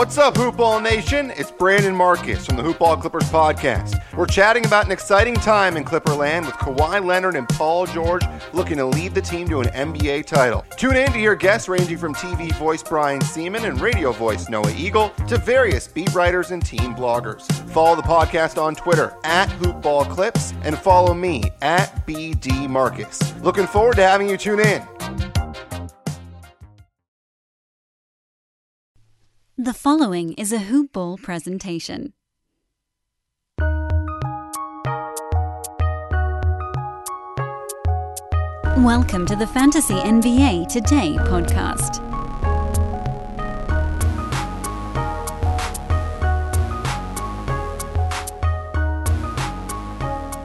What's up, Hoopball Nation? It's Brandon Marcus from the Hoopball Clippers podcast. We're chatting about an exciting time in Clipperland with Kawhi Leonard and Paul George looking to lead the team to an NBA title. Tune in to hear guests ranging from TV voice Brian Sieman and radio voice Noah Eagle to various beat writers and team bloggers. Follow the podcast on Twitter at Hoopball Clips and follow me at BD Marcus. Looking forward to having you tune in. The following is a Hoop Ball presentation. Welcome to the Fantasy NBA Today podcast.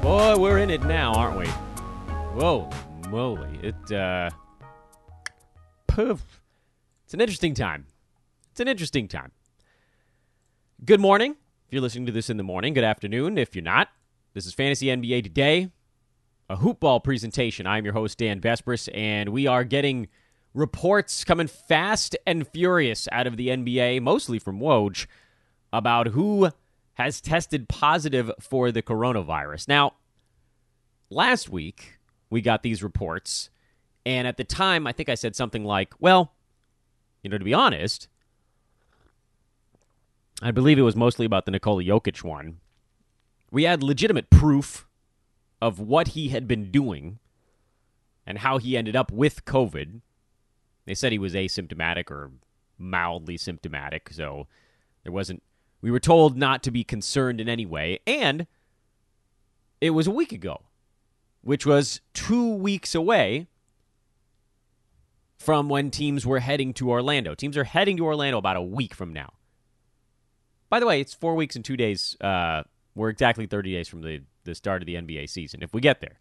Boy, we're in it now, aren't we? Whoa, moly. It, uh. Poof. It's an interesting time. It's an interesting time. Good morning. If you're listening to this in the morning, good afternoon. If you're not, this is Fantasy NBA Today, a hoopball presentation. I'm your host, Dan Besbris, and we are getting reports coming fast and furious out of the NBA, mostly from Woj, about who has tested positive for the coronavirus. Now, last week, we got these reports, and at the time, I think I said something like, well, you know, to be honest, I believe it was mostly about the Nikola Jokic one. We had legitimate proof of what he had been doing and how he ended up with COVID. They said he was asymptomatic or mildly symptomatic, so there wasn't. We were told not to be concerned in any way, and it was a week ago, which was two weeks away from when teams were heading to Orlando. Teams are heading to Orlando about a week from now. By the way, it's four weeks and two days. Uh, we're exactly 30 days from the, the start of the NBA season, if we get there.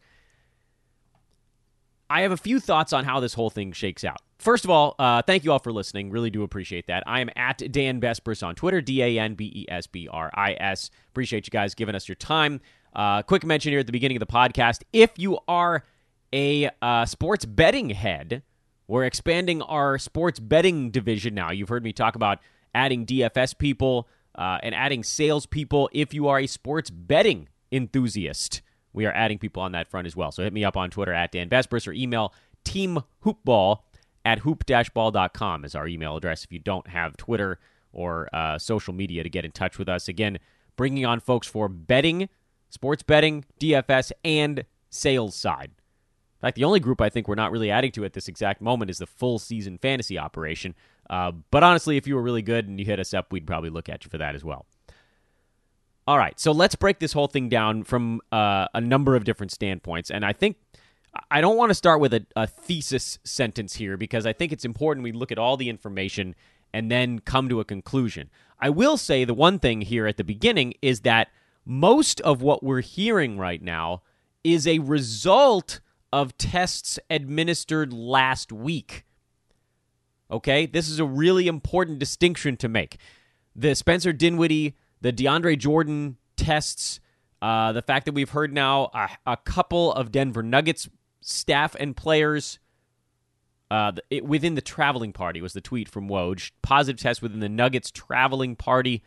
I have a few thoughts on how this whole thing shakes out. First of all, uh, thank you all for listening. Really do appreciate that. I am at Dan Besbris on Twitter, D A N B E S B R I S. Appreciate you guys giving us your time. Uh, quick mention here at the beginning of the podcast if you are a uh, sports betting head, we're expanding our sports betting division now. You've heard me talk about adding DFS people uh, and adding salespeople. If you are a sports betting enthusiast, we are adding people on that front as well. So hit me up on Twitter at Dan Besbris or email teamhoopball at hoop-ball.com is our email address if you don't have Twitter or uh, social media to get in touch with us. Again, bringing on folks for betting, sports betting, DFS, and sales side. In fact, the only group I think we're not really adding to at this exact moment is the full season fantasy operation. Uh, but honestly, if you were really good and you hit us up, we'd probably look at you for that as well. All right, so let's break this whole thing down from uh, a number of different standpoints. And I think I don't want to start with a, a, thesis sentence here because I think it's important we look at all the information and then come to a conclusion. I will say the one thing here at the beginning is that most of what we're hearing right now is a result of tests administered last week. Okay, this is a really important distinction to make. The Spencer Dinwiddie, the DeAndre Jordan tests, uh, the fact that we've heard now a, a couple of Denver Nuggets staff and players uh, it, within the traveling party was the tweet from Woj. Positive test within the Nuggets traveling party.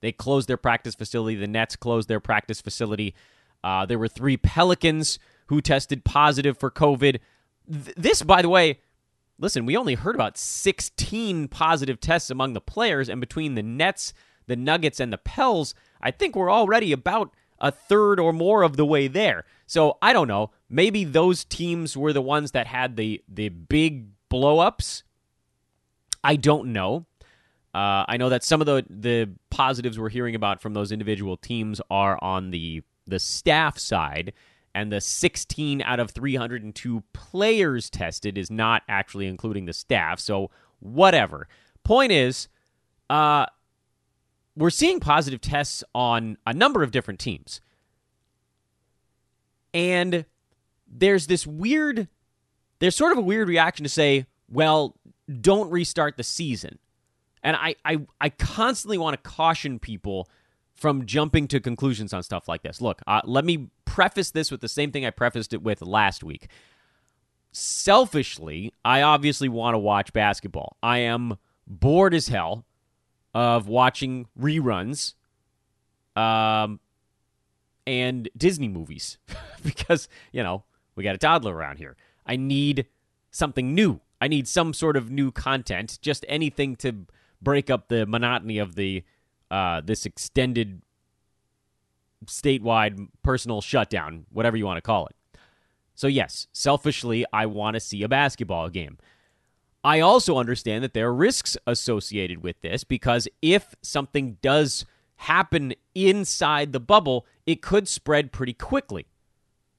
They closed their practice facility. The Nets closed their practice facility. Uh, there were three Pelicans who tested positive for COVID. Th- this, by the way, listen, we only heard about 16 positive tests among the players, and between the Nets, the Nuggets, and the Pels, I think we're already about a third or more of the way there. So I don't know. Maybe those teams were the ones that had the the big blowups. I don't know. Uh, I know that some of the the positives we're hearing about from those individual teams are on the the staff side, and the 16 out of 302 players tested is not actually including the staff. So, whatever. Point is, uh, we're seeing positive tests on a number of different teams. And there's this weird, there's sort of a weird reaction to say, well, don't restart the season. And I, I, I constantly want to caution people from jumping to conclusions on stuff like this. Look, uh, let me preface this with the same thing I prefaced it with last week. Selfishly, I obviously want to watch basketball. I am bored as hell of watching reruns um, and Disney movies because, you know, we got a toddler around here. I need something new. I need some sort of new content, just anything to break up the monotony of the uh, this extended statewide personal shutdown, whatever you want to call it. So, yes, selfishly, I want to see a basketball game. I also understand that there are risks associated with this because if something does happen inside the bubble, it could spread pretty quickly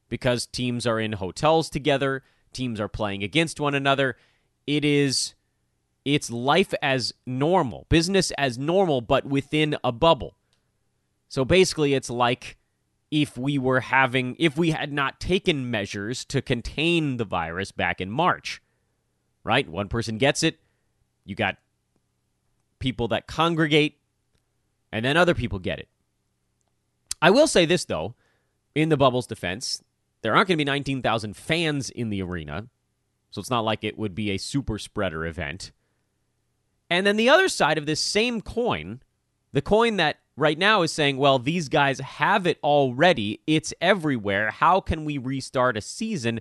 because teams are in hotels together, teams are playing against one another. It is it's life as normal, business as normal but within a bubble. So basically it's like if we were having if we had not taken measures to contain the virus back in March. Right? One person gets it, you got people that congregate and then other people get it. I will say this though, in the bubble's defense, there aren't going to be 19,000 fans in the arena, so it's not like it would be a super spreader event. And then the other side of this same coin, the coin that right now is saying, well, these guys have it already, it's everywhere. How can we restart a season?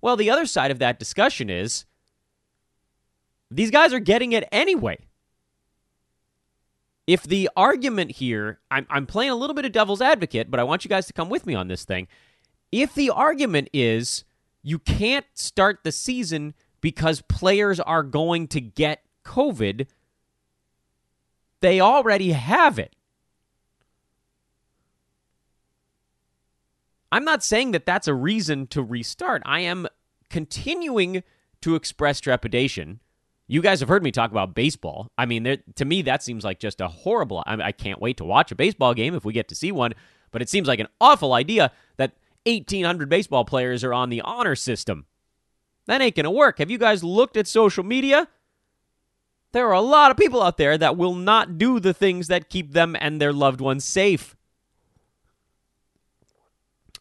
Well, the other side of that discussion is these guys are getting it anyway. If the argument here, I'm, I'm playing a little bit of devil's advocate, but I want you guys to come with me on this thing. If the argument is you can't start the season because players are going to get COVID, they already have it. I'm not saying that that's a reason to restart. I am continuing to express trepidation. You guys have heard me talk about baseball. I mean, there, to me, that seems like just a horrible. I, mean, I can't wait to watch a baseball game if we get to see one, but it seems like an awful idea that 1,800 baseball players are on the honor system. That ain't to work. Have you guys looked at social media? There are a lot of people out there that will not do the things that keep them and their loved ones safe.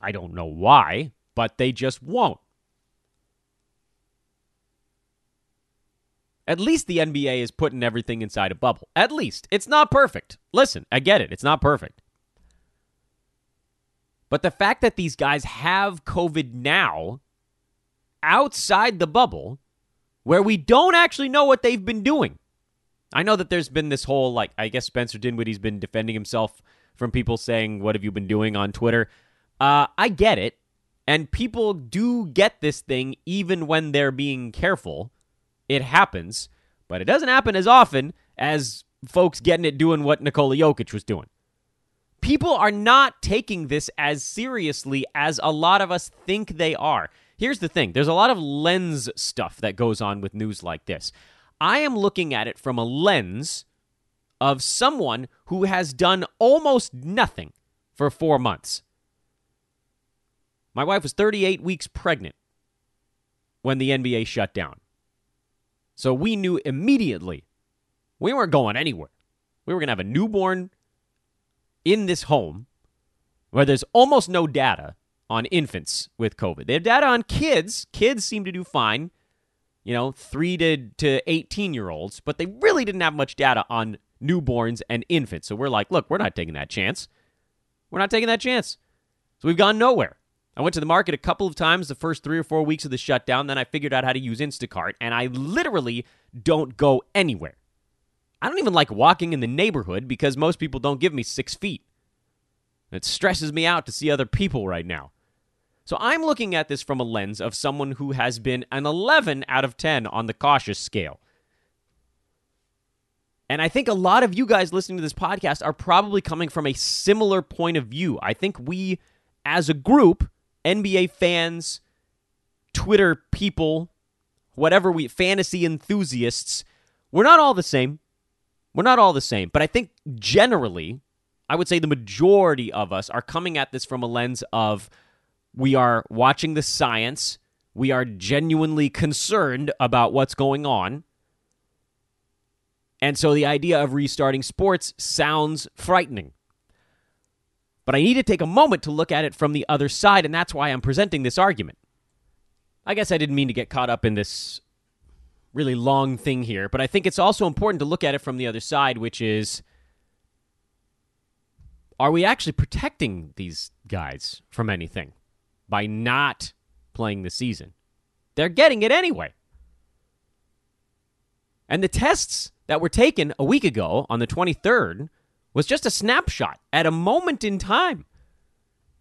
I don't know why, but they just won't. At least the NBA is putting everything inside a bubble. At least. It's not perfect. Listen, I get it. It's not perfect. But the fact that these guys have COVID now outside the bubble where we don't actually know what they've been doing. I know that there's been this whole, like, I guess Spencer Dinwiddie's been defending himself from people saying, What have you been doing on Twitter? Uh, I get it. And people do get this thing even when they're being careful. It happens, but it doesn't happen as often as folks getting it doing what Nikola Jokic was doing people are not taking this as seriously as a lot of us think they are. Here's the thing there's a lot of lens stuff that goes on with news like this. I am looking at it from a lens of someone who has done almost nothing for four months. My wife was 38 weeks pregnant when the NBA shut down. So we knew immediately we weren't going anywhere. We were going to have a newborn in this home where there's almost no data on infants with COVID. They have data on kids. Kids seem to do fine, you know, three to, to 18 year olds, but they really didn't have much data on newborns and infants. So we're like, look, we're not taking that chance. We're not taking that chance. So we've gone nowhere. I went to the market a couple of times the first three or four weeks of the shutdown. Then I figured out how to use Instacart, and I literally don't go anywhere. I don't even like walking in the neighborhood because most people don't give me six feet. It stresses me out to see other people right now. So I'm looking at this from a lens of someone who has been an 11 out of 10 on the cautious scale. And I think a lot of you guys listening to this podcast are probably coming from a similar point of view. I think we, as a group, NBA fans, Twitter people, whatever we, fantasy enthusiasts, we're not all the same. We're not all the same, but I think generally, I would say the majority of us are coming at this from a lens of we are watching the science, we are genuinely concerned about what's going on. And so the idea of restarting sports sounds frightening. But I need to take a moment to look at it from the other side, and that's why I'm presenting this argument. I guess I didn't mean to get caught up in this really long thing here, but I think it's also important to look at it from the other side, which is are we actually protecting these guys from anything by not playing the season? They're getting it anyway. And the tests that were taken a week ago on the 23rd was just a snapshot at a moment in time.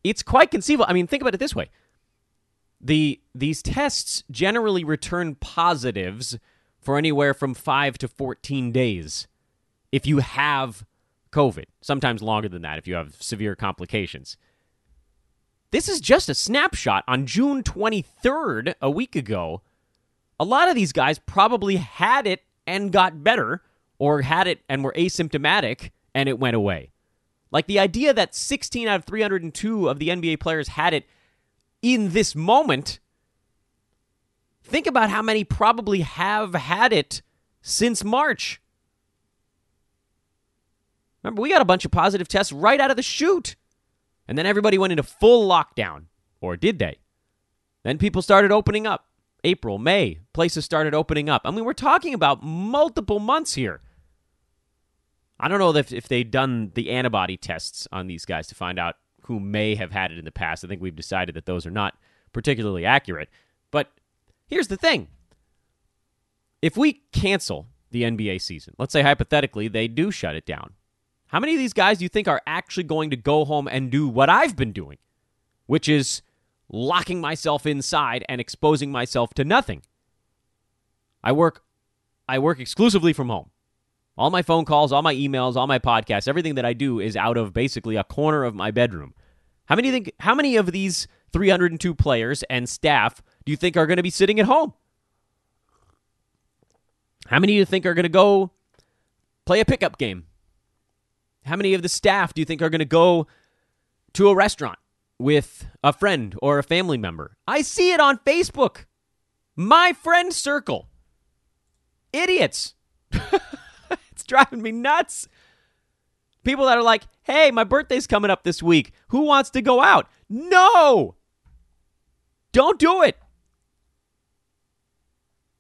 It's quite conceivable. I mean, think about it this way. The these tests generally return positives for anywhere from 5 to 14 days if you have COVID. Sometimes longer than that if you have severe complications. This is just a snapshot on June 23rd, a week ago. A lot of these guys probably had it and got better, or had it and were asymptomatic and it went away. Like the idea that 16 out of 302 of the NBA players had it in this moment. Think about how many probably have had it since March. Remember, we got a bunch of positive tests right out of the chute. And then everybody went into full lockdown. Or did they? Then people started opening up. April, May, places started opening up. I mean, we're talking about multiple months here. I don't know if, if they've done the antibody tests on these guys to find out who may have had it in the past. I think we've decided that those are not particularly accurate. But here's the thing if we cancel the NBA season, let's say hypothetically they do shut it down, how many of these guys do you think are actually going to go home and do what I've been doing, which is locking myself inside and exposing myself to nothing. I work I work exclusively from home. All my phone calls, all my emails, all my podcasts, everything that I do is out of basically a corner of my bedroom. How many think how many of these 302 players and staff do you think are going to be sitting at home? How many do you think are going to go play a pickup game? How many of the staff do you think are going to go to a restaurant? with a friend or a family member. I see it on Facebook. My friend circle. Idiots. it's driving me nuts. People that are like, hey, my birthday's coming up this week. Who wants to go out? No! Don't do it.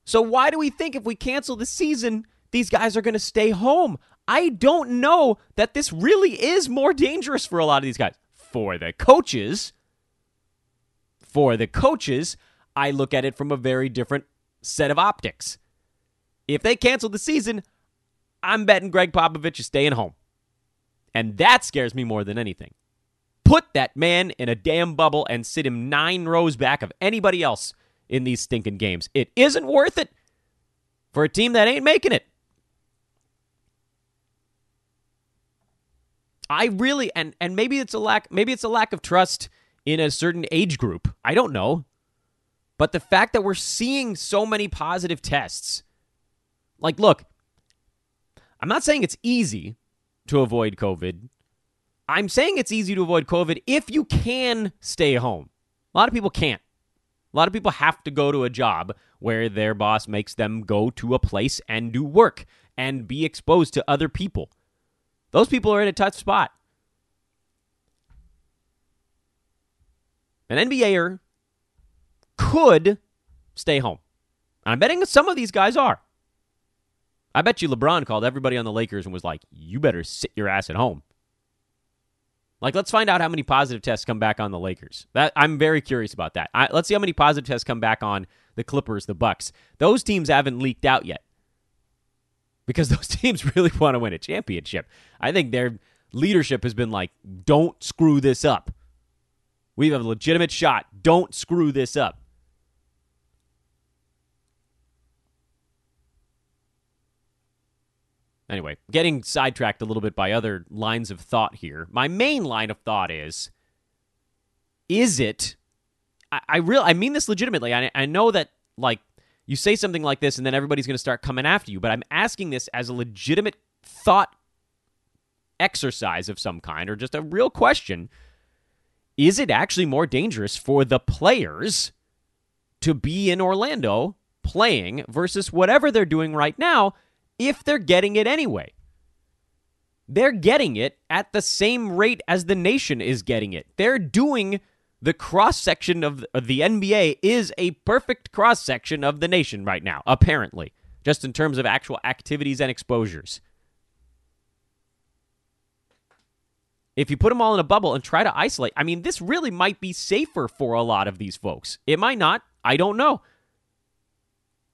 So, why do we think if we cancel the season, these guys are going to stay home? I don't know that this really is more dangerous for a lot of these guys for the coaches, for the coaches, I look at it from a very different set of optics. If they cancel the season, I'm betting Gregg Popovich is staying home. And that scares me more than anything. Put that man in a damn bubble and sit him nine rows back of anybody else in these stinking games. It isn't worth it for a team that ain't making it. I really and and maybe it's a lack maybe it's a lack of trust in a certain age group. I don't know. But the fact that we're seeing so many positive tests. Like look, I'm not saying it's easy to avoid COVID. I'm saying it's easy to avoid COVID if you can stay home. A lot of people can't. A lot of people have to go to a job where their boss makes them go to a place and do work and be exposed to other people. Those people are in a tough spot. An NBAer could stay home. And I'm betting some of these guys are. I bet you LeBron called everybody on the Lakers and was like, you better sit your ass at home. Like, let's find out how many positive tests come back on the Lakers. That I'm very curious about that. I, let's see how many positive tests come back on the Clippers, the Bucks. Those teams haven't leaked out yet because those teams really want to win a championship. I think their leadership has been like, don't screw this up. We have a legitimate shot. Don't screw this up. Anyway, getting sidetracked a little bit by other lines of thought here. My main line of thought is is it I, I real I mean this legitimately. I, I know that like you say something like this and then everybody's going to start coming after you. But I'm asking this as a legitimate thought exercise of some kind or just a real question. Is it actually more dangerous for the players to be in Orlando playing versus whatever they're doing right now if they're getting it anyway? They're getting it at the same rate as the nation is getting it. They're doing the cross section of the NBA is a perfect cross section of the nation right now, apparently. just in terms of actual activities and exposures. If you put them all in a bubble and try to isolate, I mean, this really might be safer for a lot of these folks. It might not. I don't know.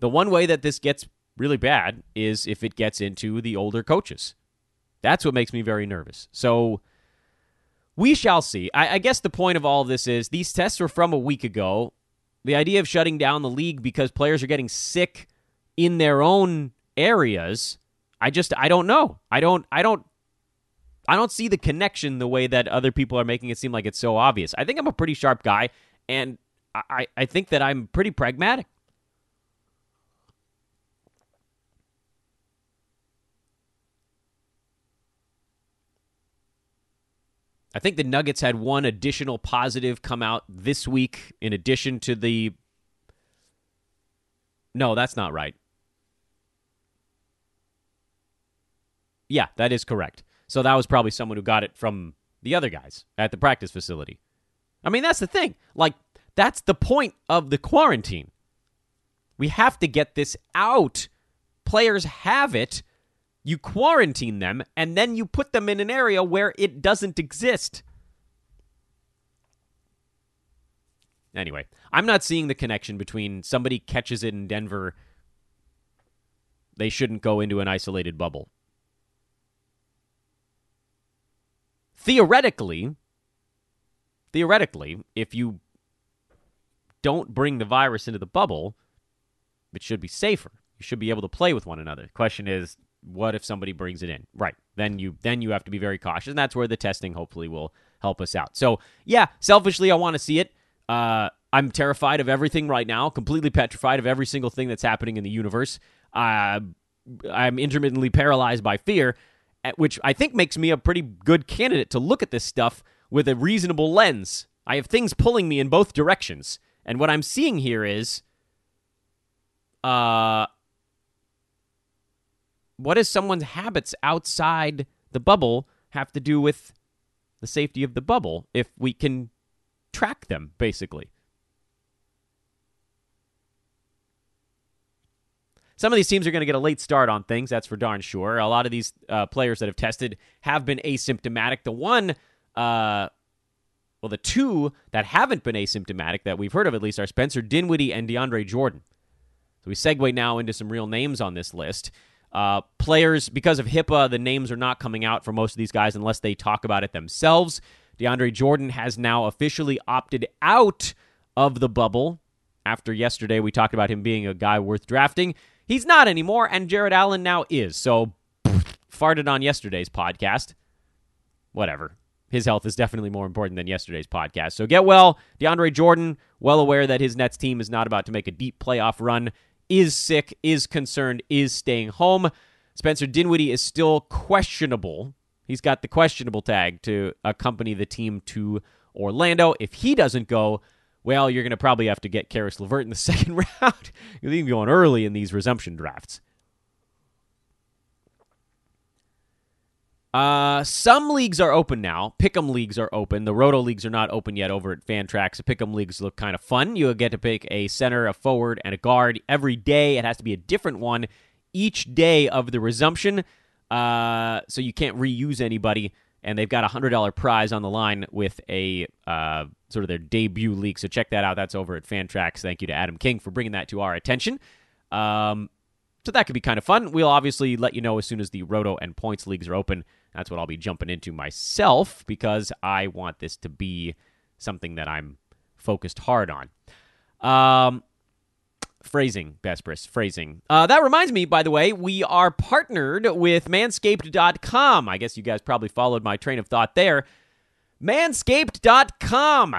The one way that this gets really bad is if it gets into the older coaches. That's what makes me very nervous. So we shall see. I, I, guess the point of all of this is these tests were from a week ago. The idea of shutting down the league because players are getting sick in their own areas, I just I don't know. I don't I don't I don't see the connection the way that other people are making it seem like it's so obvious. I think I'm a pretty sharp guy, and I, I think that I'm pretty pragmatic. I think the Nuggets had one additional positive come out this week in addition to the. No, that's not right. Yeah, that is correct. So that was probably someone who got it from the other guys at the practice facility. I mean, that's the thing. Like, that's the point of the quarantine. We have to get this out. Players have it you quarantine them, and then you put them in an area where it doesn't exist. Anyway, I'm not seeing the connection between somebody catches it in Denver, they shouldn't go into an isolated bubble. Theoretically, theoretically, if you don't bring the virus into the bubble, it should be safer. You should be able to play with one another. The question is, what if somebody brings it in? Right. Then you then you have to be very cautious, and that's where the testing hopefully will help us out. So yeah, selfishly, I want to see it. Uh, I'm terrified of everything right now, completely petrified of every single thing that's happening in the universe. Uh, I'm intermittently paralyzed by fear, which I think makes me a pretty good candidate to look at this stuff with a reasonable lens. I have things pulling me in both directions, and what I'm seeing here is, uh, what does someone's habits outside the bubble have to do with the safety of the bubble if we can track them, basically? Some of these teams are going to get a late start on things, that's for darn sure. A lot of these uh, players that have tested have been asymptomatic. The one, uh, well, the two that haven't been asymptomatic that we've heard of at least are Spencer Dinwiddie and DeAndre Jordan. So we segue now into some real names on this list. Uh, players, because of HIPAA, the names are not coming out for most of these guys unless they talk about it themselves. DeAndre Jordan has now officially opted out of the bubble. After yesterday, we talked about him being a guy worth drafting. He's not anymore, and Jarrett Allen now is. So, farted on yesterday's podcast. Whatever. His health is definitely more important than yesterday's podcast. So, get well. DeAndre Jordan, well aware that his Nets team is not about to make a deep playoff run is sick, is concerned, is staying home. Spencer Dinwiddie is still questionable. He's got the questionable tag to accompany the team to Orlando. If he doesn't go, well, you're going to probably have to get Caris LeVert in the second round. You're even going early in these resumption drafts. Uh, some leagues are open now. Pick'em leagues are open. The Roto leagues are not open yet over at Fantrax. The Pick'em leagues look kind of fun. You get to pick a center, a forward, and a guard every day. It has to be a different one each day of the resumption, uh, so you can't reuse anybody. And they've got a hundred dollar prize on the line with a uh, sort of their debut league. So check that out. That's over at Fantrax. Thank you to Adam King for bringing that to our attention. Um, so that could be kind of fun. We'll obviously let you know as soon as the Roto and Points leagues are open. That's what I'll be jumping into myself because I want this to be something that I'm focused hard on. Um, phrasing, Besbris, phrasing. Uh, that reminds me, by the way, we are partnered with manscaped.com. I guess you guys probably followed my train of thought there. Manscaped.com.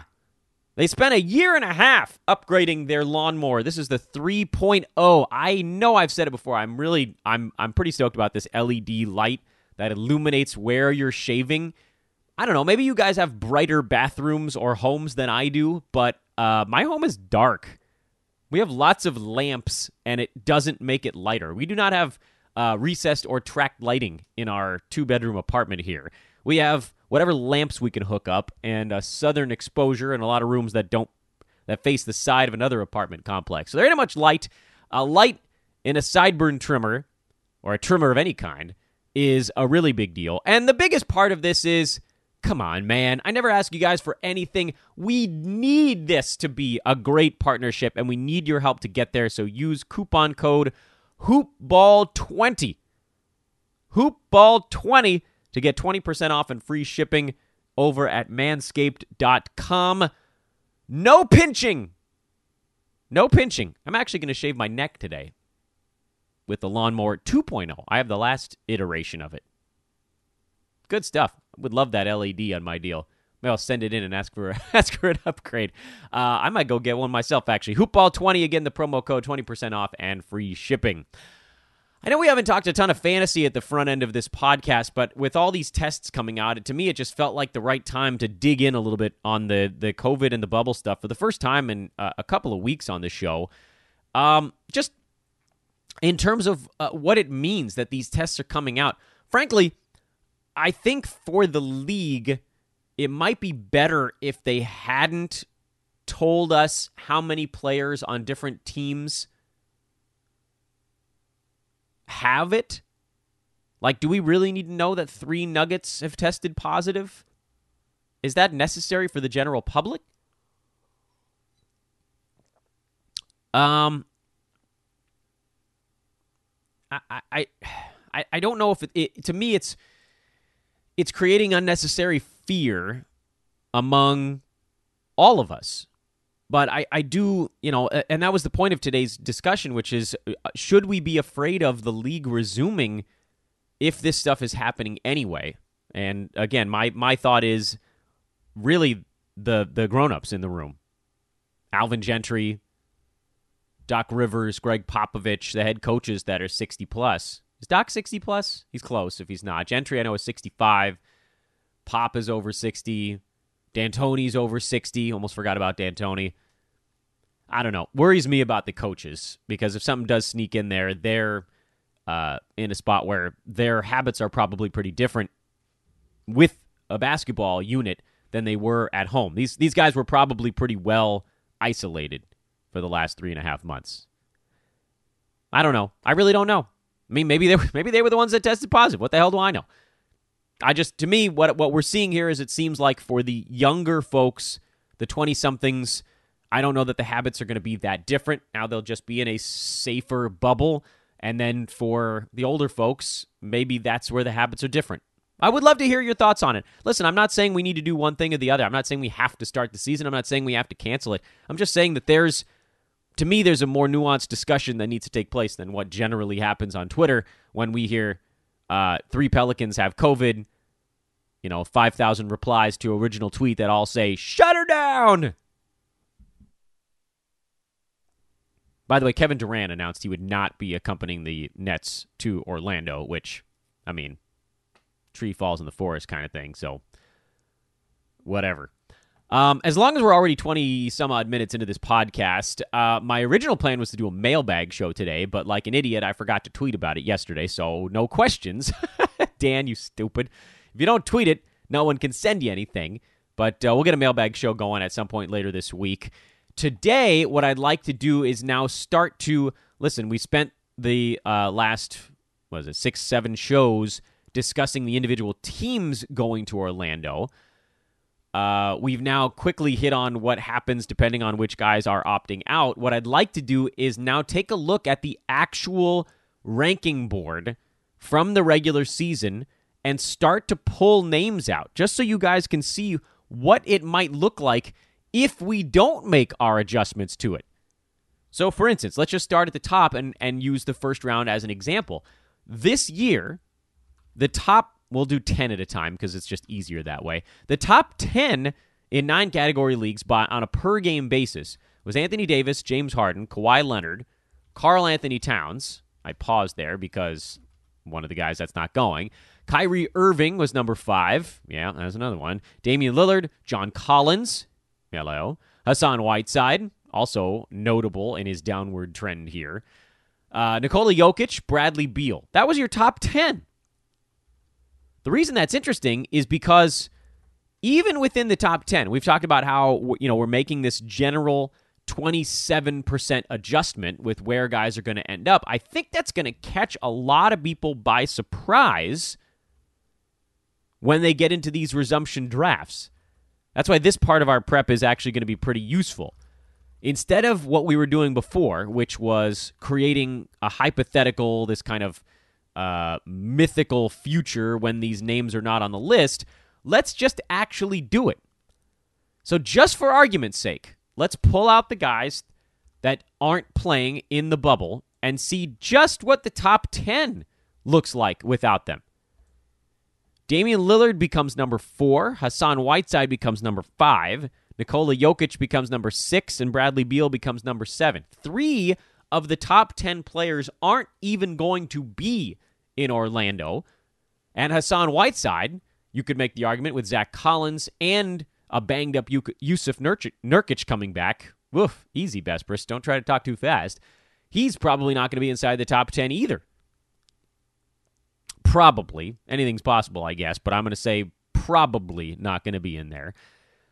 They spent a year and a half upgrading their lawnmower. This is the 3.0. I know I've said it before. I'm really I'm I'm pretty stoked about this LED light that illuminates where you're shaving. I don't know, maybe you guys have brighter bathrooms or homes than I do, but uh, my home is dark. We have lots of lamps, and it doesn't make it lighter. We do not have uh, recessed or tracked lighting in our two bedroom apartment here. We have whatever lamps we can hook up and a southern exposure and a lot of rooms that don't that face the side of another apartment complex. So there ain't much light. A light in a sideburn trimmer or a trimmer of any kind is a really big deal. And the biggest part of this is come on, man. I never ask you guys for anything. We need this to be a great partnership, and we need your help to get there. So use coupon code HoopBall20. HoopBall20 to get 20% off and free shipping over at manscaped.com. No pinching. No pinching. I'm actually going to shave my neck today with the lawnmower 2.0. I have the last iteration of it. Good stuff. Would love that LED on my deal. Maybe I'll send it in and ask for ask for an upgrade. Uh, I might go get one myself. Actually, Hoopball20 again. The promo code 20% off and free shipping. I know we haven't talked a ton of fantasy at the front end of this podcast, but with all these tests coming out, to me it just felt like the right time to dig in a little bit on the the COVID and the bubble stuff for the first time in uh, a couple of weeks on the show. Um, just in terms of uh, what it means that these tests are coming out. Frankly, I think for the league, it might be better if they hadn't told us how many players on different teams have it? Like, do we really need to know that three Nuggets have tested positive? Is that necessary for the general public? Um, I, I, I, don't know if it, it. To me, it's it's creating unnecessary fear among all of us. But I, I do, you know, and that was the point of today's discussion, which is uh, should we be afraid of the league resuming if this stuff is happening anyway? And again, my, my thought is really the the grown-ups in the room. Alvin Gentry, Doc Rivers, Gregg Popovich, the head coaches that are 60 plus. Is Doc 60 plus? He's close if he's not. Gentry, I know, is 65. Pop is over 60. D'Antoni's over 60. Almost forgot about D'Antoni. I don't know. Worries me about the coaches because if something does sneak in there, they're uh, in a spot where their habits are probably pretty different with a basketball unit than they were at home. These these guys were probably pretty well isolated for the last three and a half months. I don't know. I really don't know. I mean, maybe they were, maybe they were the ones that tested positive. What the hell do I know? I just to me what what we're seeing here is it seems like for the younger folks, the 20 somethings, I don't know that the habits are going to be that different. Now they'll just be in a safer bubble and then for the older folks, maybe that's where the habits are different. I would love to hear your thoughts on it. Listen, I'm not saying we need to do one thing or the other. I'm not saying we have to start the season. I'm not saying we have to cancel it. I'm just saying that there's to me there's a more nuanced discussion that needs to take place than what generally happens on Twitter when we hear uh, three Pelicans have COVID. You know, 5,000 replies to original tweet that all say, shut her down. By the way, Kevin Durant announced he would not be accompanying the Nets to Orlando, which, I mean, tree falls in the forest kind of thing. So, whatever. Um, as long as we're already 20 some odd minutes into this podcast, uh, my original plan was to do a mailbag show today, but like an idiot, I forgot to tweet about it yesterday, so no questions. Dan, you stupid. If you don't tweet it, no one can send you anything, but uh, we'll get a mailbag show going at some point later this week. Today, what I'd like to do is now start to listen. We spent the uh, last, was it, six, seven shows discussing the individual teams going to Orlando. Uh, we've now quickly hit on what happens depending on which guys are opting out. What I'd like to do is now take a look at the actual ranking board from the regular season and start to pull names out just so you guys can see what it might look like if we don't make our adjustments to it. So, for instance, let's just start at the top and, and use the first round as an example. This year, the top We'll do 10 at a time because it's just easier that way. The top 10 in nine category leagues by, on a per game basis was Anthony Davis, James Harden, Kawhi Leonard, Karl-Anthony Towns. I paused there because one of the guys that's not going. Kyrie Irving was number five. Yeah, that's another one. Damian Lillard, John Collins, hello. Hassan Whiteside, also notable in his downward trend here. Uh, Nikola Jokic, Bradley Beal. That was your top 10. The reason that's interesting is because even within the top 10, we've talked about how you know we're making this general 27% adjustment with where guys are going to end up, I think that's going to catch a lot of people by surprise when they get into these resumption drafts. That's why this part of our prep is actually going to be pretty useful. Instead of what we were doing before, which was creating a hypothetical, this kind of uh, mythical future when these names are not on the list, let's just actually do it. So, just for argument's sake, let's pull out the guys that aren't playing in the bubble and see just what the top 10 looks like without them. Damian Lillard becomes number four. Hassan Whiteside becomes number five. Nikola Jokic becomes number six. And Bradley Beal becomes number seven. Three of the top 10 players aren't even going to be in Orlando. And Hassan Whiteside, you could make the argument with Zach Collins and a banged up Jusuf Nurkic coming back. Woof, easy, Besbris. Don't try to talk too fast. He's probably not going to be inside the top 10 either. Probably. Anything's possible, I guess, but I'm going to say probably not going to be in there.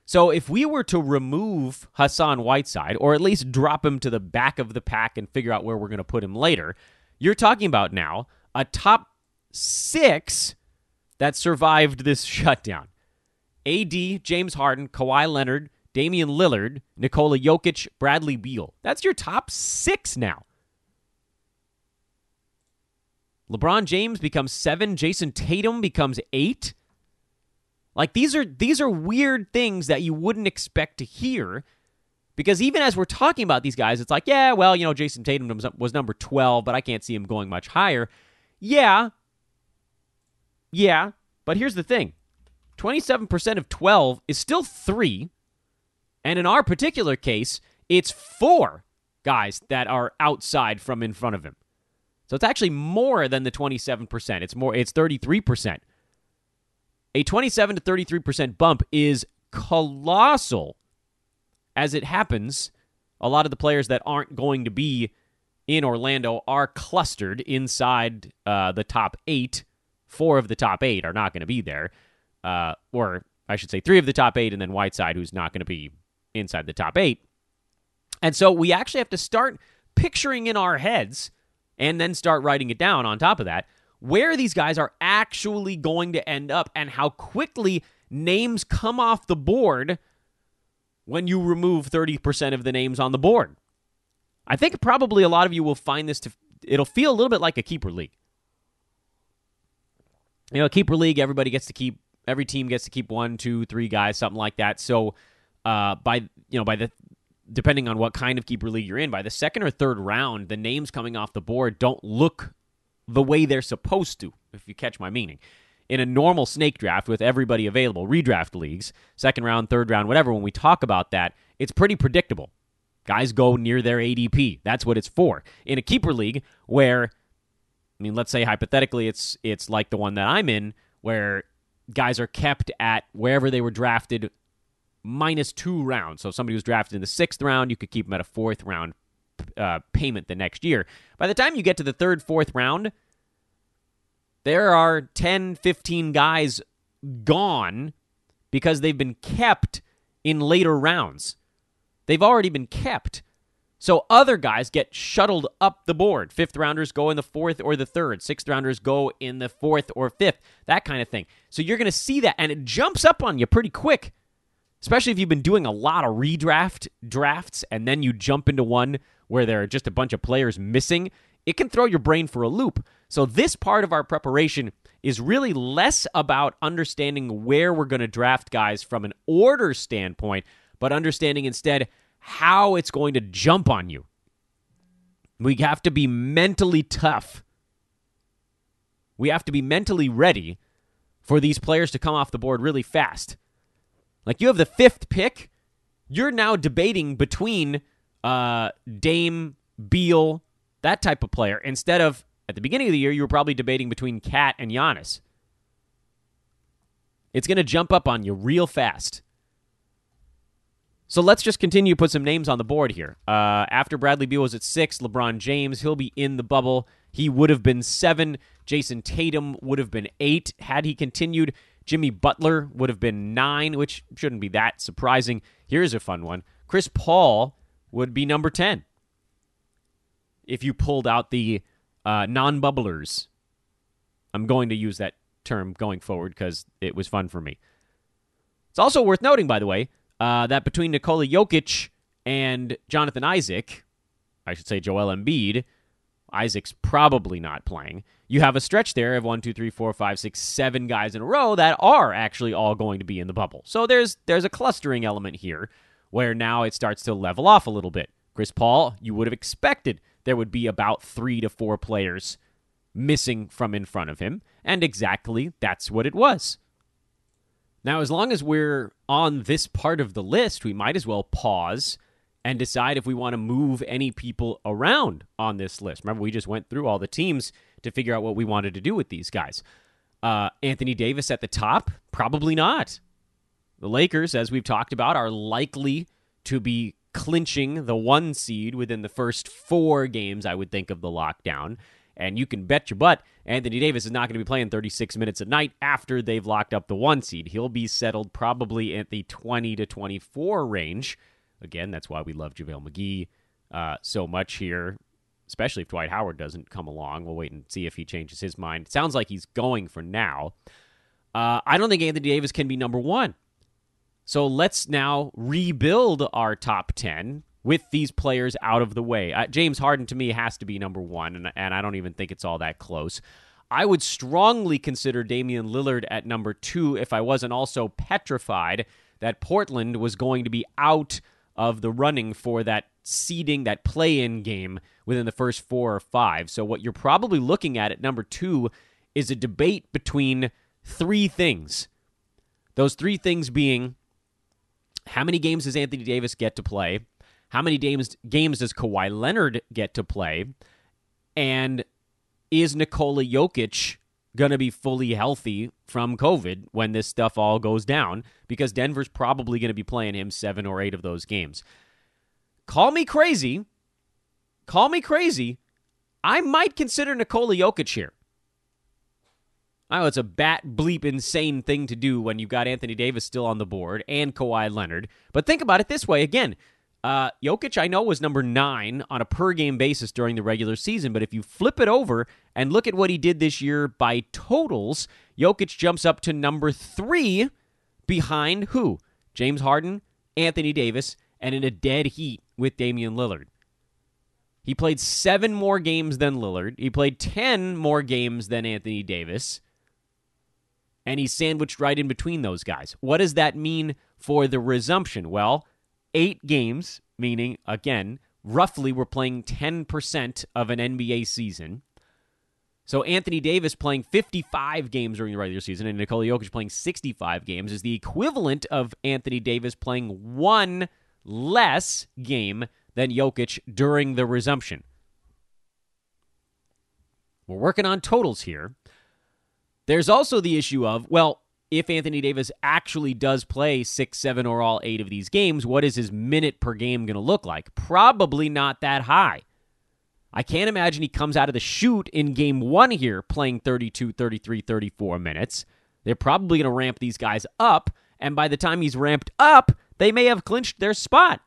So if we were to remove Hassan Whiteside, or at least drop him to the back of the pack and figure out where we're going to put him later, you're talking about now a top six that survived this shutdown. AD, James Harden, Kawhi Leonard, Damian Lillard, Nikola Jokic, Bradley Beal. That's your top six now. LeBron James becomes seven. Jayson Tatum becomes eight. Like these are these are weird things that you wouldn't expect to hear. Because even as we're talking about these guys, it's like, yeah, well, you know, Jayson Tatum was number 12, but I can't see him going much higher. Yeah. Yeah. But here's the thing 27% of 12 is still three. And in our particular case, it's four guys that are outside from in front of him. So it's actually more than the 27%. It's more it's 33%. A 27 to 33% bump is colossal. As it happens, a lot of the players that aren't going to be in Orlando are clustered inside uh, the top eight. Four of the top eight are not going to be there uh, or I should say three of the top eight, and then Whiteside, who's not going to be inside the top eight. And so we actually have to start picturing in our heads and then start writing it down on top of that where these guys are actually going to end up and how quickly names come off the board when you remove 30% of the names on the board. I think probably a lot of you will find this to it'll feel a little bit like a keeper league. You know, keeper league, everybody gets to keep every team gets to keep one, two, three guys, something like that. So uh, by you know by the depending on what kind of keeper league you're in, by the second or third round, the names coming off the board don't look the way they're supposed to. If you catch my meaning. In a normal snake draft with everybody available, redraft leagues, second round, third round, whatever, when we talk about that, it's pretty predictable. Guys go near their ADP. That's what it's for. In a keeper league where I mean, let's say hypothetically it's it's like the one that I'm in where guys are kept at wherever they were drafted minus two rounds. So if somebody was drafted in the sixth round, you could keep them at a fourth round uh, payment the next year. By the time you get to the third, fourth round, there are 10, 15 guys gone because they've been kept in later rounds. They've already been kept. So other guys get shuttled up the board. Fifth rounders go in the fourth or the third. Sixth rounders go in the fourth or fifth. That kind of thing. So you're going to see that, and it jumps up on you pretty quick, especially if you've been doing a lot of redraft drafts, and then you jump into one where there are just a bunch of players missing. It can throw your brain for a loop. So this part of our preparation is really less about understanding where we're going to draft guys from an order standpoint, but understanding instead how it's going to jump on you. We have to be mentally tough. We have to be mentally ready for these players to come off the board really fast. Like you have the fifth pick, you're now debating between uh, Dame, Beal, that type of player, instead of at the beginning of the year, you were probably debating between KAT and Giannis. It's going to jump up on you real fast. So let's just continue to put some names on the board here. Uh, after Bradley Beal was at six, LeBron James, he'll be in the bubble. He would have been seven. Jayson Tatum would have been eight had he continued. Jimmy Butler would have been nine, which shouldn't be that surprising. Here's a fun one Chris Paul would be number 10. If you pulled out the uh, non bubblers, I'm going to use that term going forward because it was fun for me. It's also worth noting, by the way, uh, that between Nikola Jokic and Jonathan Isaac, I should say Joel Embiid, Isaac's probably not playing. You have a stretch there of one, two, three, four, five, six, seven guys in a row that are actually all going to be in the bubble. So there's there's a clustering element here where now it starts to level off a little bit. Chris Paul, you would have expected there would be about three to four players missing from in front of him, and exactly that's what it was. Now, as long as we're on this part of the list, we might as well pause and decide if we want to move any people around on this list. Remember, we just went through all the teams to figure out what we wanted to do with these guys. Uh, Anthony Davis at the top? Probably not. The Lakers, as we've talked about, are likely to be clinching the one seed within the first four games, I would think, of the lockdown. And you can bet your butt Anthony Davis is not going to be playing 36 minutes a night after they've locked up the one seed. He'll be settled probably at the 20 to 24 range. Again, that's why we love JaVale McGee uh, so much here, especially if Dwight Howard doesn't come along. We'll wait and see if he changes his mind. Sounds like he's going for now. Uh, I don't think Anthony Davis can be number one. So let's now rebuild our top 10 with these players out of the way. Uh, James Harden to me has to be number one, and, and I don't even think it's all that close. I would strongly consider Damian Lillard at number two if I wasn't also petrified that Portland was going to be out of the running for that seeding, that play in game within the first four or five. So, what you're probably looking at at number two is a debate between three things. Those three things being how many games does Anthony Davis get to play? How many games games does Kawhi Leonard get to play? And is Nikola Jokic going to be fully healthy from COVID when this stuff all goes down? Because Denver's probably going to be playing him seven or eight of those games. Call me crazy. Call me crazy. I might consider Nikola Jokic here. I know it's a bat bleep insane thing to do when you've got Anthony Davis still on the board and Kawhi Leonard. But think about it this way again. Uh, Jokic, I know, was number nine on a per game basis during the regular season, but if you flip it over and look at what he did this year by totals, Jokic jumps up to number three behind who? James Harden, Anthony Davis, and in a dead heat with Damian Lillard. He played seven more games than Lillard. He played 10 more games than Anthony Davis. And he's sandwiched right in between those guys. What does that mean for the resumption? Well, eight games, meaning, again, roughly we're playing 10% of an NBA season. So Anthony Davis playing 55 games during the regular season and Nikola Jokic playing 65 games is the equivalent of Anthony Davis playing one less game than Jokic during the resumption. We're working on totals here. There's also the issue of, well, if Anthony Davis actually does play six, seven, or all eight of these games, what is his minute per game going to look like? Probably not that high. I can't imagine he comes out of the chute in game one here playing 32, 33, 34 minutes. They're probably going to ramp these guys up, and by the time he's ramped up, they may have clinched their spot.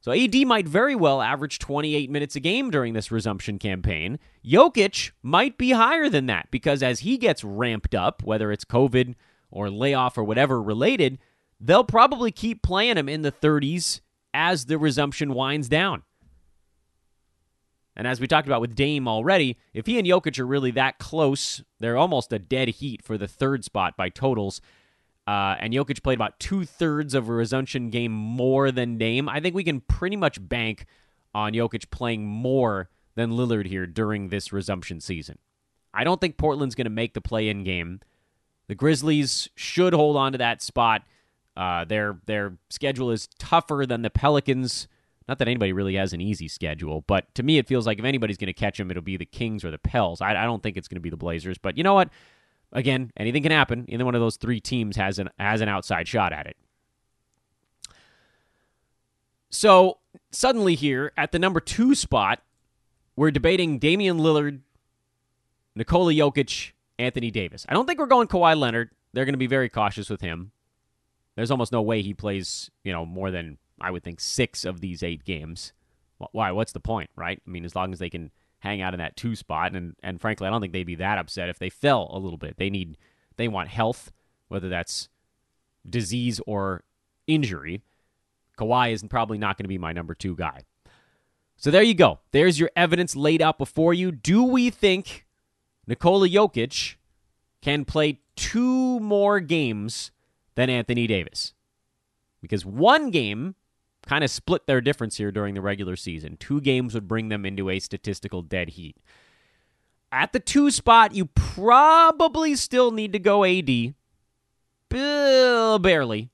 So AD might very well average 28 minutes a game during this resumption campaign. Jokic might be higher than that because as he gets ramped up, whether it's COVID or layoff or whatever related, they'll probably keep playing him in the 30s as the resumption winds down. And as we talked about with Dame already, if he and Jokic are really that close, they're almost a dead heat for the third spot by totals. Uh, and Jokic played about two thirds of a resumption game more than Dame. I think we can pretty much bank on Jokic playing more than Lillard here during this resumption season. I don't think Portland's going to make the play in game. The Grizzlies should hold on to that spot. Uh, their their schedule is tougher than the Pelicans. Not that anybody really has an easy schedule, but to me, it feels like if anybody's going to catch them, it'll be the Kings or the Pels. I, I don't think it's going to be the Blazers. But you know what? Again, anything can happen. Either one of those three teams has an has an outside shot at it. So suddenly here at the number two spot, we're debating Damian Lillard, Nikola Jokic, Anthony Davis. I don't think we're going Kawhi Leonard. They're going to be very cautious with him. There's almost no way he plays, you know, more than I would think, six of these eight games. Why? What's the point, right? I mean, as long as they can hang out in that two spot, and and frankly, I don't think they'd be that upset if they fell a little bit. They need, they want health, whether that's disease or injury. Kawhi is probably not going to be my number two guy. So there you go. There's your evidence laid out before you. Do we think Nikola Jokic can play two more games than Anthony Davis? Because one game kind of split their difference here during the regular season. Two games would bring them into a statistical dead heat. At the two spot, you probably still need to go AD. Barely.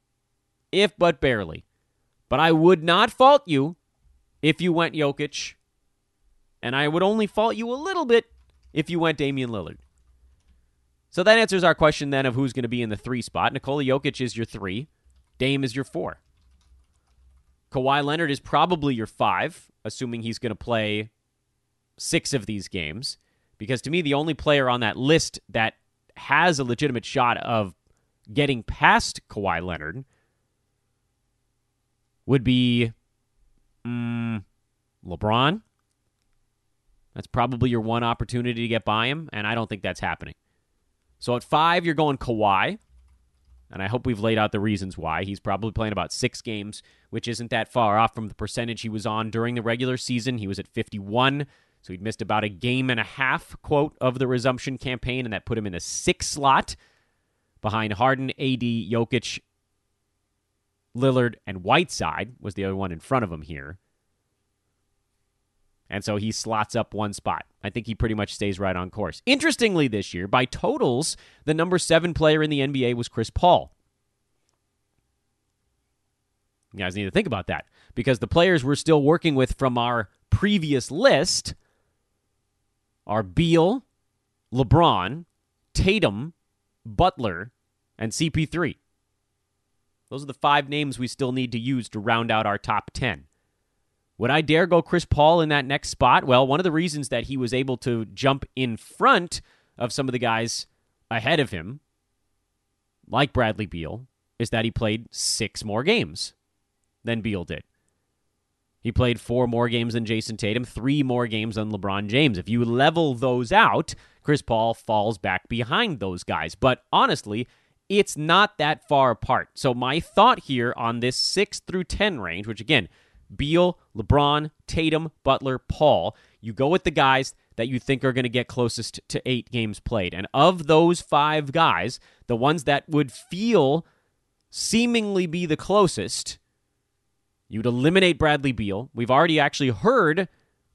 If but barely. But I would not fault you if you went Jokic. And I would only fault you a little bit if you went Damian Lillard. So that answers our question then of who's going to be in the three spot. Nikola Jokic is your three. Dame is your four. Kawhi Leonard is probably your five, assuming he's going to play six of these games. Because to me, the only player on that list that has a legitimate shot of getting past Kawhi Leonard would be mm, LeBron. That's probably your one opportunity to get by him, and I don't think that's happening. So at five, you're going Kawhi. And I hope we've laid out the reasons why. He's probably playing about six games, which isn't that far off from the percentage he was on during the regular season. He was at 51, so he'd missed about a game and a half, quote, of the resumption campaign, and that put him in the sixth slot behind Harden, AD, Jokic, Lillard, and Whiteside was the other one in front of him here. And so he slots up one spot. I think he pretty much stays right on course. Interestingly, this year, by totals, the number seven player in the NBA was Chris Paul. You guys need to think about that because the players we're still working with from our previous list are Beal, LeBron, Tatum, Butler, and CP3. Those are the five names we still need to use to round out our top 10. Would I dare go Chris Paul in that next spot? Well, one of the reasons that he was able to jump in front of some of the guys ahead of him, like Bradley Beal, is that he played six more games than Beal did. He played four more games than Jayson Tatum, three more games than LeBron James. If you level those out, Chris Paul falls back behind those guys. But honestly, it's not that far apart. So my thought here on this 6 through 10 range, which again, Beal, LeBron, Tatum, Butler, Paul. You go with the guys that you think are going to get closest to eight games played. And of those five guys, the ones that would feel seemingly be the closest, you'd eliminate Bradley Beal. We've already actually heard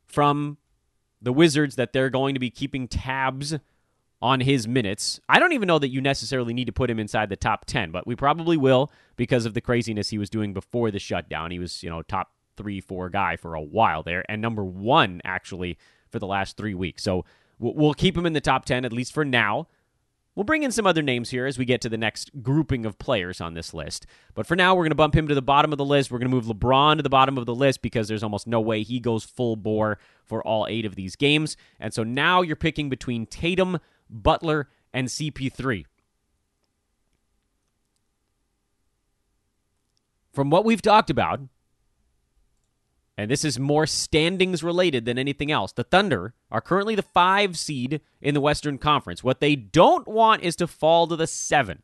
from the Wizards that they're going to be keeping tabs on his minutes. I don't even know that you necessarily need to put him inside the top 10, but we probably will because of the craziness he was doing before the shutdown. He was, you know, top three, four guy for a while there, and number one actually for the last three weeks. So we'll keep him in the top 10, at least for now. We'll bring in some other names here as we get to the next grouping of players on this list. But for now, we're going to bump him to the bottom of the list. We're going to move LeBron to the bottom of the list because there's almost no way he goes full bore for all eight of these games. And so now you're picking between Tatum, Butler, and CP3. From what we've talked about, and this is more standings related than anything else. The Thunder are currently the five seed in the Western Conference. What they don't want is to fall to the seven.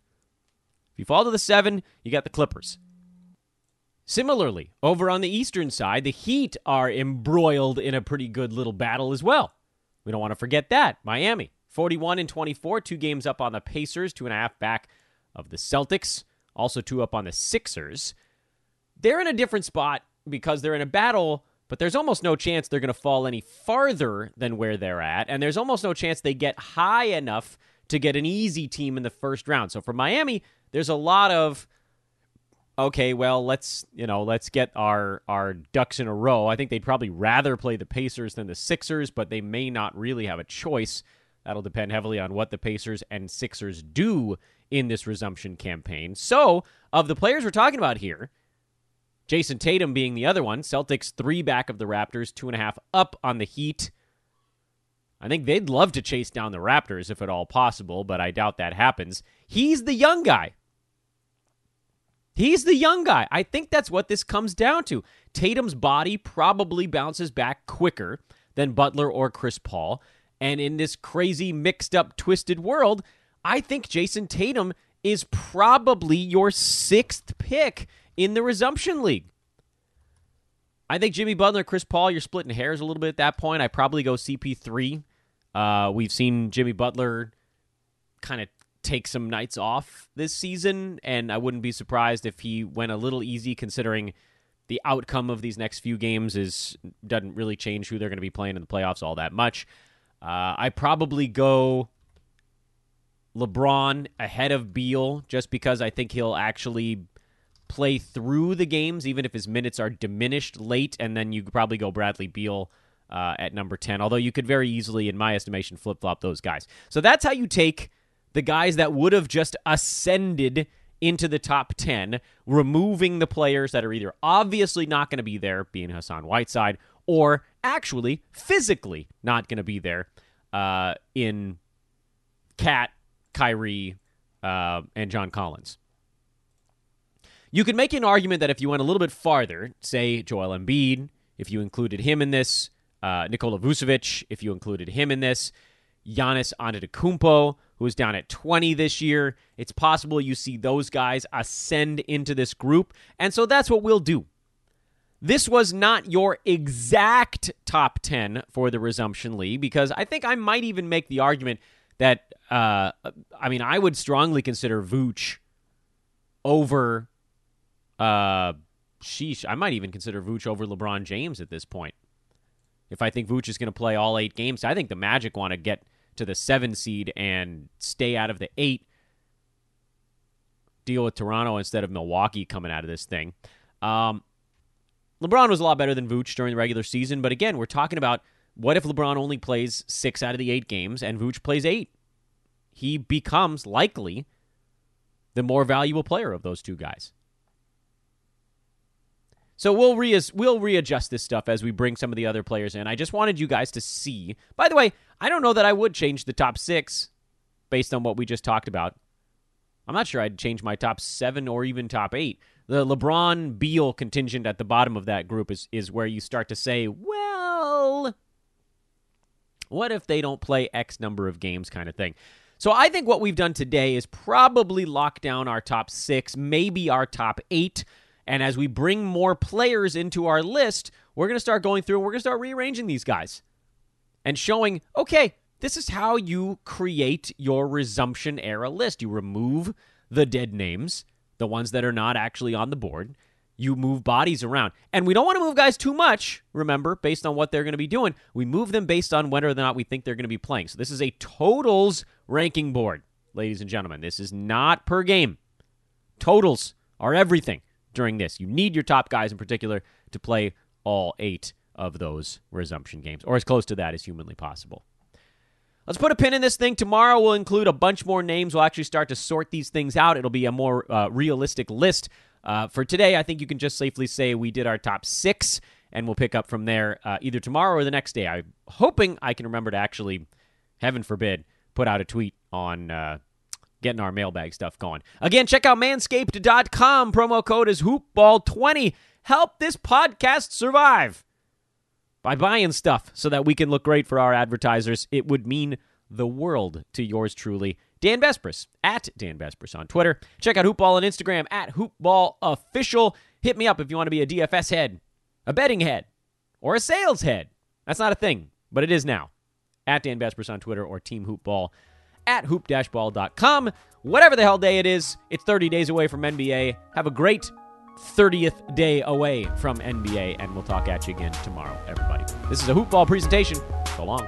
If you fall to the seven, you got the Clippers. Similarly, over on the Eastern side, the Heat are embroiled in a pretty good little battle as well. We don't want to forget that. Miami, 41 and 24, two games up on the Pacers, two and a half back of the Celtics, also two up on the Sixers. They're in a different spot because they're in a battle, but there's almost no chance they're going to fall any farther than where they're at. And there's almost no chance they get high enough to get an easy team in the first round. So for Miami, there's a lot of okay, well, let's, you know, let's get our our ducks in a row. I think they'd probably rather play the Pacers than the Sixers, but they may not really have a choice. That'll depend heavily on what the Pacers and Sixers do in this resumption campaign. So, of the players we're talking about here, Jayson Tatum being the other one. Celtics three back of the Raptors, two and a half up on the Heat. I think they'd love to chase down the Raptors if at all possible, but I doubt that happens. He's the young guy. He's the young guy. I think that's what this comes down to. Tatum's body probably bounces back quicker than Butler or Chris Paul. And in this crazy, mixed up, twisted world, I think Jayson Tatum is probably your sixth pick in the resumption league. I think Jimmy Butler, Chris Paul, you're splitting hairs a little bit at that point. I probably go CP3. Uh, we've seen Jimmy Butler kind of take some nights off this season, and I wouldn't be surprised if he went a little easy considering the outcome of these next few games is doesn't really change who they're going to be playing in the playoffs all that much. Uh, I probably go LeBron ahead of Beal just because I think he'll actually play through the games, even if his minutes are diminished late, and then you probably go Bradley Beal uh, at number 10, although you could very easily, in my estimation, flip flop those guys. So that's how you take the guys that would have just ascended into the top 10, removing the players that are either obviously not going to be there, being Hassan Whiteside, or actually physically not going to be there uh, in KAT, Kyrie, uh, and John Collins. You could make an argument that if you went a little bit farther, say Joel Embiid, if you included him in this, uh, Nikola Vucevic, if you included him in this, Giannis Antetokounmpo, who is down at 20 this year, it's possible you see those guys ascend into this group, and so that's what we'll do. This was not your exact top 10 for the resumption league because I think I might even make the argument that, uh, I mean, I would strongly consider Vooch over uh, sheesh, I might even consider Vooch over LeBron James at this point. If I think Vooch is going to play all eight games, I think the Magic want to get to the seven seed and stay out of the eight. Deal with Toronto instead of Milwaukee coming out of this thing. Um, LeBron was a lot better than Vooch during the regular season, but again, we're talking about what if LeBron only plays six out of the eight games and Vooch plays eight? He becomes likely the more valuable player of those two guys. So we'll re- we'll readjust this stuff as we bring some of the other players in. I just wanted you guys to see. By the way, I don't know that I would change the top six based on what we just talked about. I'm not sure I'd change my top seven or even top eight. The LeBron Beal contingent at the bottom of that group is is where you start to say, well, what if they don't play X number of games, kind of thing. So I think what we've done today is probably lock down our top six, maybe our top eight. And as we bring more players into our list, we're going to start going through and we're going to start rearranging these guys and showing, okay, this is how you create your resumption era list. You remove the dead names, the ones that are not actually on the board. You move bodies around. And we don't want to move guys too much, remember, based on what they're going to be doing. We move them based on whether or not we think they're going to be playing. So this is a totals ranking board, ladies and gentlemen. This is not per game. Totals are everything during this. You need your top guys in particular to play all eight of those resumption games, or as close to that as humanly possible. Let's put a pin in this thing. Tomorrow we'll include a bunch more names. We'll actually start to sort these things out. It'll be a more uh, realistic list. Uh, for today, I think you can just safely say we did our top six, and we'll pick up from there uh, either tomorrow or the next day. I'm hoping I can remember to actually, heaven forbid, put out a tweet on uh, getting our mailbag stuff going. Again, check out manscaped.com. Promo code is hoopball20. Help this podcast survive by buying stuff so that we can look great for our advertisers. It would mean the world to yours truly. Dan Besbris at Dan Besbris on Twitter. Check out Hoopball on Instagram at Hoopball Official. Hit me up if you want to be a DFS head, a betting head, or a sales head. That's not a thing, but it is now. At Dan Besbris on Twitter or Team Hoopball at hoop-ball.com. Whatever the hell day it is, it's 30 days away from NBA. Have a great 30th day away from NBA, and we'll talk at you again tomorrow, everybody. This is a Hoopball presentation. So long.